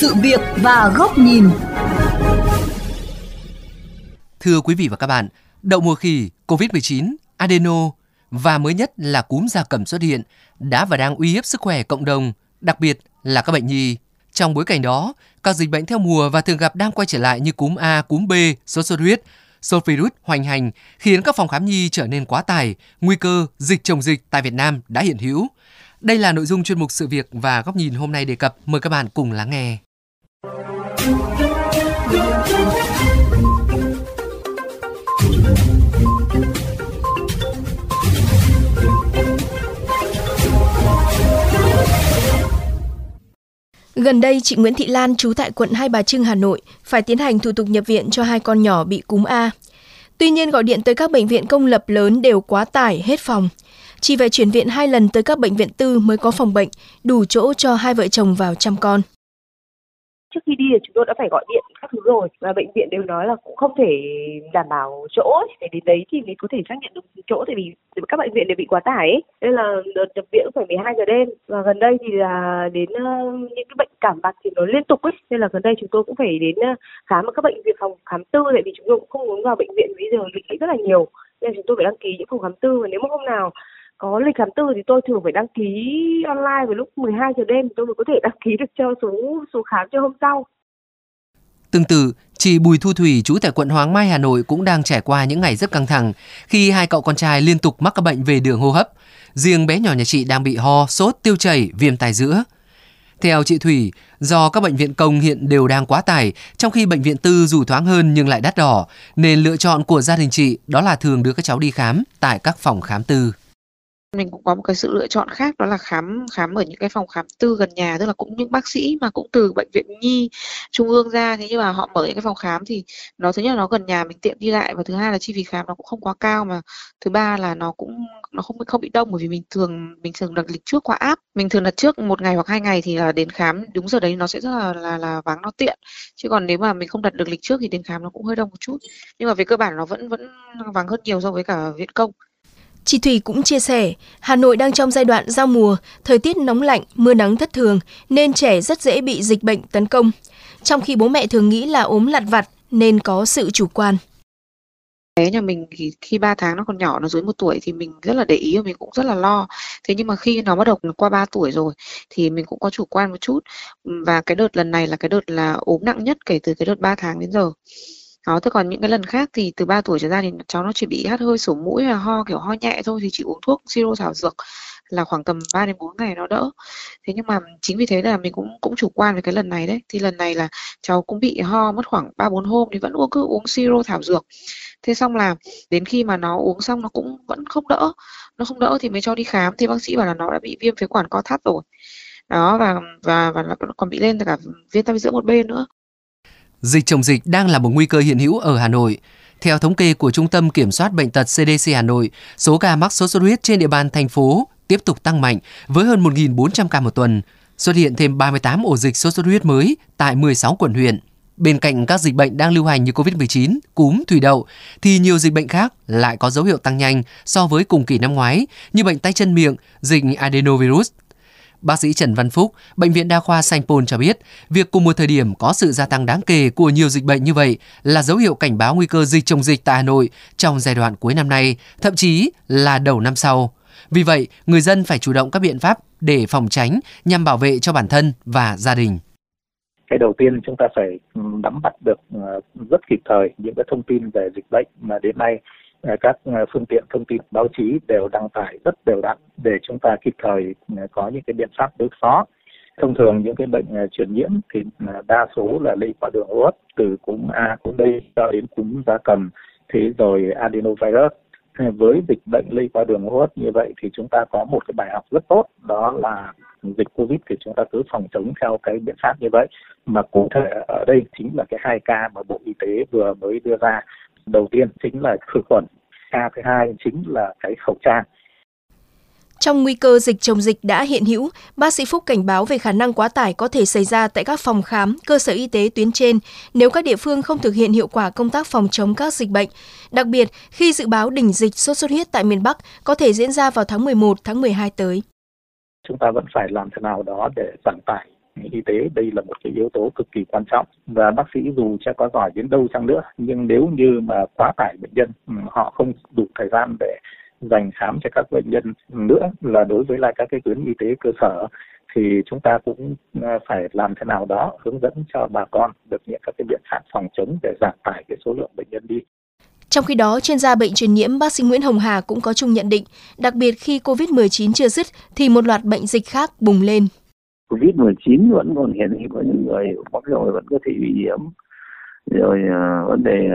sự việc và góc nhìn. Thưa quý vị và các bạn, đậu mùa khỉ, COVID-19, adeno và mới nhất là cúm gia cầm xuất hiện đã và đang uy hiếp sức khỏe cộng đồng, đặc biệt là các bệnh nhi. Trong bối cảnh đó, các dịch bệnh theo mùa và thường gặp đang quay trở lại như cúm A, cúm B, sốt xuất huyết, sốt virus hoành hành khiến các phòng khám nhi trở nên quá tải, nguy cơ dịch chồng dịch tại Việt Nam đã hiện hữu. Đây là nội dung chuyên mục sự việc và góc nhìn hôm nay đề cập. Mời các bạn cùng lắng nghe. Gần đây, chị Nguyễn Thị Lan, trú tại quận Hai Bà Trưng, Hà Nội, phải tiến hành thủ tục nhập viện cho hai con nhỏ bị cúm A. Tuy nhiên, gọi điện tới các bệnh viện công lập lớn đều quá tải, hết phòng. Chị phải chuyển viện hai lần tới các bệnh viện tư mới có phòng bệnh, đủ chỗ cho hai vợ chồng vào chăm con trước khi đi thì chúng tôi đã phải gọi điện các thứ rồi. Và bệnh viện đều nói là cũng không thể đảm bảo chỗ để đến đấy thì mới có thể xác nhận được chỗ tại vì các bệnh viện đều bị quá tải ấy. nên là đợt nhập viện phải 12 giờ đêm. Và gần đây thì là đến uh, những cái bệnh cảm bạc thì nó liên tục ấy. Nên là gần đây chúng tôi cũng phải đến uh, khám ở các bệnh viện phòng khám tư tại vì chúng tôi cũng không muốn vào bệnh viện bây giờ lịch rất là nhiều. Nên chúng tôi phải đăng ký những phòng khám tư và nếu mà hôm nào có lịch khám tư thì tôi thường phải đăng ký online vào lúc 12 giờ đêm tôi mới có thể đăng ký được cho số số khám cho hôm sau. Tương tự, chị Bùi Thu Thủy trú tại quận Hoàng Mai Hà Nội cũng đang trải qua những ngày rất căng thẳng khi hai cậu con trai liên tục mắc các bệnh về đường hô hấp. Riêng bé nhỏ nhà chị đang bị ho, sốt, tiêu chảy, viêm tai giữa. Theo chị Thủy, do các bệnh viện công hiện đều đang quá tải, trong khi bệnh viện tư dù thoáng hơn nhưng lại đắt đỏ, nên lựa chọn của gia đình chị đó là thường đưa các cháu đi khám tại các phòng khám tư mình cũng có một cái sự lựa chọn khác đó là khám khám ở những cái phòng khám tư gần nhà tức là cũng những bác sĩ mà cũng từ bệnh viện nhi trung ương ra. Thế nhưng mà họ mở những cái phòng khám thì nó thứ nhất là nó gần nhà mình tiện đi lại và thứ hai là chi phí khám nó cũng không quá cao mà. Thứ ba là nó cũng nó không không bị đông bởi vì mình thường mình thường đặt lịch trước qua app. Mình thường đặt trước một ngày hoặc hai ngày thì là đến khám đúng giờ đấy nó sẽ rất là là, là vắng nó tiện. Chứ còn nếu mà mình không đặt được lịch trước thì đến khám nó cũng hơi đông một chút. Nhưng mà về cơ bản nó vẫn vẫn vắng hơn nhiều so với cả viện công. Chị Thủy cũng chia sẻ, Hà Nội đang trong giai đoạn giao mùa, thời tiết nóng lạnh, mưa nắng thất thường nên trẻ rất dễ bị dịch bệnh tấn công. Trong khi bố mẹ thường nghĩ là ốm lặt vặt nên có sự chủ quan. Bé nhà mình thì khi 3 tháng nó còn nhỏ, nó dưới một tuổi thì mình rất là để ý và mình cũng rất là lo. Thế nhưng mà khi nó bắt đầu qua 3 tuổi rồi thì mình cũng có chủ quan một chút. Và cái đợt lần này là cái đợt là ốm nặng nhất kể từ cái đợt 3 tháng đến giờ. Đó, thế còn những cái lần khác thì từ 3 tuổi trở ra thì cháu nó chỉ bị hắt hơi sổ mũi và ho kiểu ho nhẹ thôi thì chỉ uống thuốc siro thảo dược là khoảng tầm 3 đến 4 ngày nó đỡ. Thế nhưng mà chính vì thế là mình cũng cũng chủ quan với cái lần này đấy. Thì lần này là cháu cũng bị ho mất khoảng 3 4 hôm thì vẫn uống cứ uống siro thảo dược. Thế xong là đến khi mà nó uống xong nó cũng vẫn không đỡ. Nó không đỡ thì mới cho đi khám thì bác sĩ bảo là nó đã bị viêm phế quản co thắt rồi. Đó và và và nó còn bị lên cả viêm tai giữa một bên nữa. Dịch chồng dịch đang là một nguy cơ hiện hữu ở Hà Nội. Theo thống kê của Trung tâm Kiểm soát Bệnh tật CDC Hà Nội, số ca mắc sốt xuất huyết trên địa bàn thành phố tiếp tục tăng mạnh với hơn 1.400 ca một tuần, xuất hiện thêm 38 ổ dịch sốt xuất huyết mới tại 16 quận huyện. Bên cạnh các dịch bệnh đang lưu hành như COVID-19, cúm, thủy đậu, thì nhiều dịch bệnh khác lại có dấu hiệu tăng nhanh so với cùng kỳ năm ngoái như bệnh tay chân miệng, dịch adenovirus, Bác sĩ Trần Văn Phúc, Bệnh viện Đa khoa Sanh Pôn cho biết, việc cùng một thời điểm có sự gia tăng đáng kể của nhiều dịch bệnh như vậy là dấu hiệu cảnh báo nguy cơ dịch chồng dịch tại Hà Nội trong giai đoạn cuối năm nay, thậm chí là đầu năm sau. Vì vậy, người dân phải chủ động các biện pháp để phòng tránh nhằm bảo vệ cho bản thân và gia đình. Cái đầu tiên chúng ta phải nắm bắt được ờ, rất kịp thời những cái thông tin về dịch bệnh mà đến nay Ờ, các ờ, phương tiện thông tin báo chí đều đăng tải rất đều đặn để chúng ta kịp thời ờ, có những cái biện pháp đối phó. Thông thường những cái bệnh truyền nhiễm thì đa số là lây qua đường hô hấp từ cúm A, cúm B cho đến cúm gia cầm, thế rồi adenovirus. Với dịch bệnh lây qua đường hô hấp như vậy thì chúng ta có một cái bài học rất tốt, đó là dịch covid thì chúng ta cứ phòng chống theo cái biện pháp như vậy. Mà cụ thể ở đây chính là cái hai ca mà bộ y tế vừa mới đưa ra đầu tiên chính là khử khuẩn ca thứ hai chính là cái khẩu trang trong nguy cơ dịch chồng dịch đã hiện hữu, bác sĩ Phúc cảnh báo về khả năng quá tải có thể xảy ra tại các phòng khám, cơ sở y tế tuyến trên nếu các địa phương không thực hiện hiệu quả công tác phòng chống các dịch bệnh. Đặc biệt, khi dự báo đỉnh dịch sốt xuất huyết tại miền Bắc có thể diễn ra vào tháng 11, tháng 12 tới. Chúng ta vẫn phải làm thế nào đó để giảm tải y tế đây là một cái yếu tố cực kỳ quan trọng và bác sĩ dù sẽ có giỏi đến đâu chăng nữa nhưng nếu như mà quá tải bệnh nhân ừ, họ không đủ thời gian để dành khám cho các bệnh nhân nữa là đối với lại các cái tuyến y tế cơ sở thì chúng ta cũng ờ, phải làm thế nào đó hướng dẫn cho bà con được những các cái biện pháp phòng chống để giảm tải cái số lượng bệnh nhân đi. Trong khi đó, chuyên gia bệnh truyền nhiễm bác sĩ Nguyễn Hồng Hà cũng có chung nhận định, đặc biệt khi COVID-19 chưa dứt thì một loạt bệnh dịch khác bùng lên. COVID-19 vẫn còn hiện hữu có những người mắc rồi vẫn có thể bị nhiễm. Rồi uh, vấn đề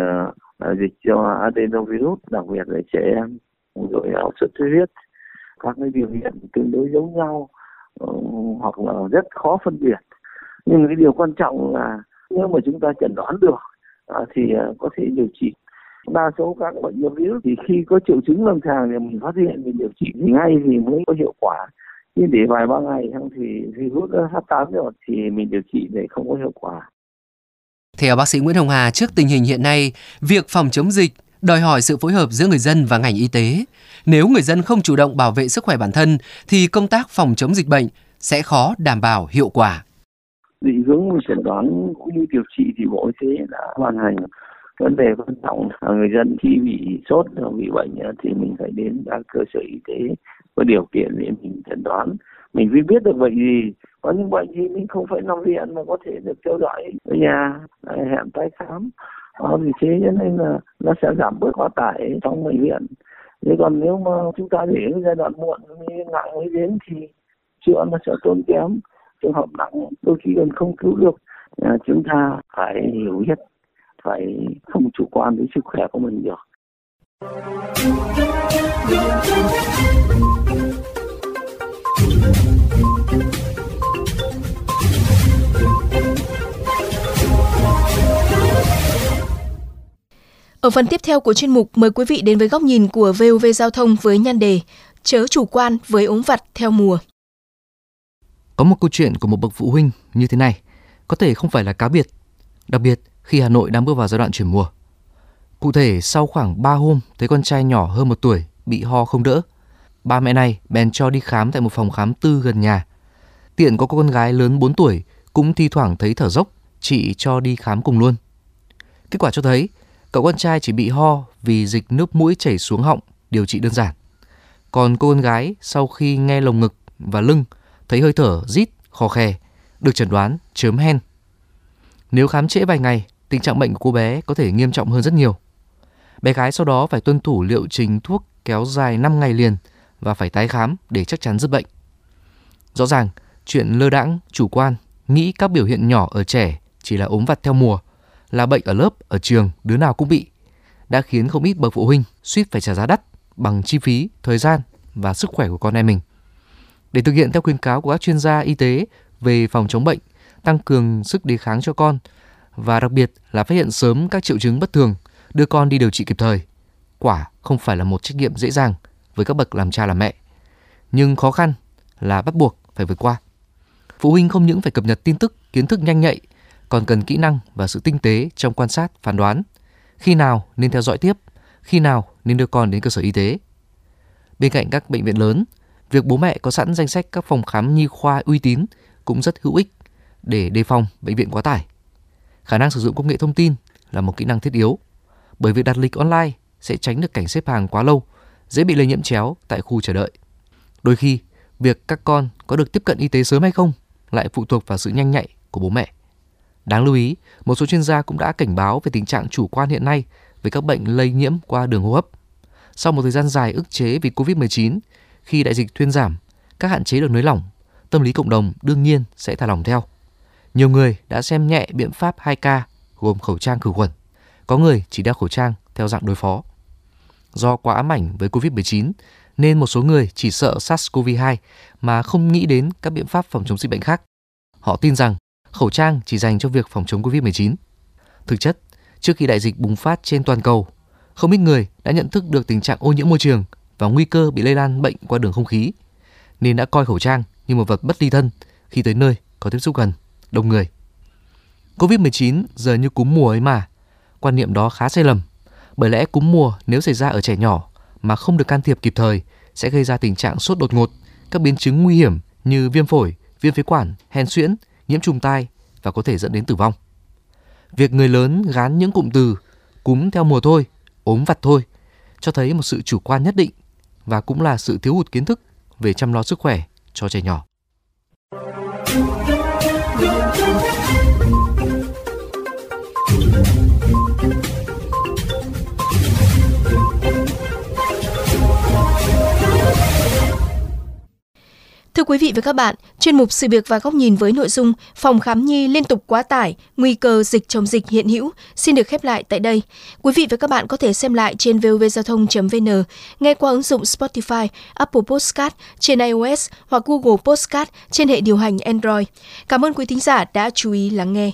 uh, dịch do adenovirus, đặc biệt là trẻ em, rồi uh, sốt xuất huyết, các cái biểu hiện tương đối giống nhau uh, hoặc là rất khó phân biệt. Nhưng cái điều quan trọng là nếu mà chúng ta chẩn đoán được uh, thì uh, có thể điều trị đa số các bệnh nhiễm virus thì khi có triệu chứng lâm sàng thì mình phát hiện mình điều trị thì ngay thì mới có hiệu quả nhưng để vài ba ngày xong thì virus H8 rồi thì mình điều trị để không có hiệu quả. Theo bác sĩ Nguyễn Hồng Hà, trước tình hình hiện nay, việc phòng chống dịch đòi hỏi sự phối hợp giữa người dân và ngành y tế. Nếu người dân không chủ động bảo vệ sức khỏe bản thân thì công tác phòng chống dịch bệnh sẽ khó đảm bảo hiệu quả. Định hướng chẩn đoán cũng như điều trị thì Bộ Y tế đã ban hành vấn đề quan trọng là người dân khi bị sốt bị bệnh thì mình phải đến các cơ sở y tế có điều kiện để mình chẩn đoán. Mình mới biết được bệnh gì. Có những bệnh gì mình không phải nằm viện mà có thể được theo dõi ở nhà à, hẹn tái khám. Đó, vì thế cho nên là nó sẽ giảm bớt quá tải trong bệnh viện. Thế còn nếu mà chúng ta để giai đoạn muộn ngại mới đến thì chữa nó sẽ tốn kém. Trường hợp nặng đôi khi còn không cứu được à, chúng ta phải hiểu biết phải không chủ quan với sức khỏe của mình được. Ở phần tiếp theo của chuyên mục, mời quý vị đến với góc nhìn của VOV Giao thông với nhan đề Chớ chủ quan với ống vặt theo mùa. Có một câu chuyện của một bậc phụ huynh như thế này, có thể không phải là cá biệt, đặc biệt khi Hà Nội đang bước vào giai đoạn chuyển mùa. Cụ thể, sau khoảng 3 hôm thấy con trai nhỏ hơn một tuổi bị ho không đỡ, ba mẹ này bèn cho đi khám tại một phòng khám tư gần nhà. Tiện có con gái lớn 4 tuổi cũng thi thoảng thấy thở dốc, chị cho đi khám cùng luôn. Kết quả cho thấy, cậu con trai chỉ bị ho vì dịch nước mũi chảy xuống họng, điều trị đơn giản. Còn cô con gái sau khi nghe lồng ngực và lưng thấy hơi thở rít, khò khè, được chẩn đoán chớm hen. Nếu khám trễ vài ngày, tình trạng bệnh của cô bé có thể nghiêm trọng hơn rất nhiều. Bé gái sau đó phải tuân thủ liệu trình thuốc kéo dài 5 ngày liền và phải tái khám để chắc chắn dứt bệnh. Rõ ràng, chuyện lơ đãng, chủ quan, nghĩ các biểu hiện nhỏ ở trẻ chỉ là ốm vặt theo mùa, là bệnh ở lớp, ở trường, đứa nào cũng bị, đã khiến không ít bậc phụ huynh suýt phải trả giá đắt bằng chi phí, thời gian và sức khỏe của con em mình. Để thực hiện theo khuyến cáo của các chuyên gia y tế về phòng chống bệnh, tăng cường sức đề kháng cho con và đặc biệt là phát hiện sớm các triệu chứng bất thường, đưa con đi điều trị kịp thời. Quả không phải là một trách nhiệm dễ dàng với các bậc làm cha làm mẹ. Nhưng khó khăn là bắt buộc phải vượt qua. Phụ huynh không những phải cập nhật tin tức, kiến thức nhanh nhạy, còn cần kỹ năng và sự tinh tế trong quan sát, phán đoán. Khi nào nên theo dõi tiếp, khi nào nên đưa con đến cơ sở y tế. Bên cạnh các bệnh viện lớn, việc bố mẹ có sẵn danh sách các phòng khám nhi khoa uy tín cũng rất hữu ích để đề phòng bệnh viện quá tải. Khả năng sử dụng công nghệ thông tin là một kỹ năng thiết yếu, bởi việc đặt lịch online sẽ tránh được cảnh xếp hàng quá lâu, dễ bị lây nhiễm chéo tại khu chờ đợi. Đôi khi, việc các con có được tiếp cận y tế sớm hay không lại phụ thuộc vào sự nhanh nhạy của bố mẹ. Đáng lưu ý, một số chuyên gia cũng đã cảnh báo về tình trạng chủ quan hiện nay về các bệnh lây nhiễm qua đường hô hấp. Sau một thời gian dài ức chế vì Covid-19, khi đại dịch thuyên giảm, các hạn chế được nới lỏng, tâm lý cộng đồng đương nhiên sẽ thả lỏng theo. Nhiều người đã xem nhẹ biện pháp 2K gồm khẩu trang khử khuẩn. Có người chỉ đeo khẩu trang theo dạng đối phó. Do quá ám ảnh với Covid-19 nên một số người chỉ sợ SARS-CoV-2 mà không nghĩ đến các biện pháp phòng chống dịch bệnh khác. Họ tin rằng khẩu trang chỉ dành cho việc phòng chống Covid-19. Thực chất, trước khi đại dịch bùng phát trên toàn cầu, không ít người đã nhận thức được tình trạng ô nhiễm môi trường và nguy cơ bị lây lan bệnh qua đường không khí, nên đã coi khẩu trang như một vật bất ly thân khi tới nơi có tiếp xúc gần, đông người. Covid-19 giờ như cúm mùa ấy mà, quan niệm đó khá sai lầm, bởi lẽ cúm mùa nếu xảy ra ở trẻ nhỏ mà không được can thiệp kịp thời sẽ gây ra tình trạng sốt đột ngột, các biến chứng nguy hiểm như viêm phổi, viêm phế quản, hen suyễn, nhiễm trùng tai và có thể dẫn đến tử vong. Việc người lớn gán những cụm từ cúm theo mùa thôi, ốm vặt thôi cho thấy một sự chủ quan nhất định và cũng là sự thiếu hụt kiến thức về chăm lo sức khỏe cho trẻ nhỏ. Thưa quý vị và các bạn, chuyên mục sự việc và góc nhìn với nội dung phòng khám nhi liên tục quá tải, nguy cơ dịch chống dịch hiện hữu xin được khép lại tại đây. Quý vị và các bạn có thể xem lại trên vovgiao thông.vn, nghe qua ứng dụng Spotify, Apple Podcast trên iOS hoặc Google Podcast trên hệ điều hành Android. Cảm ơn quý thính giả đã chú ý lắng nghe.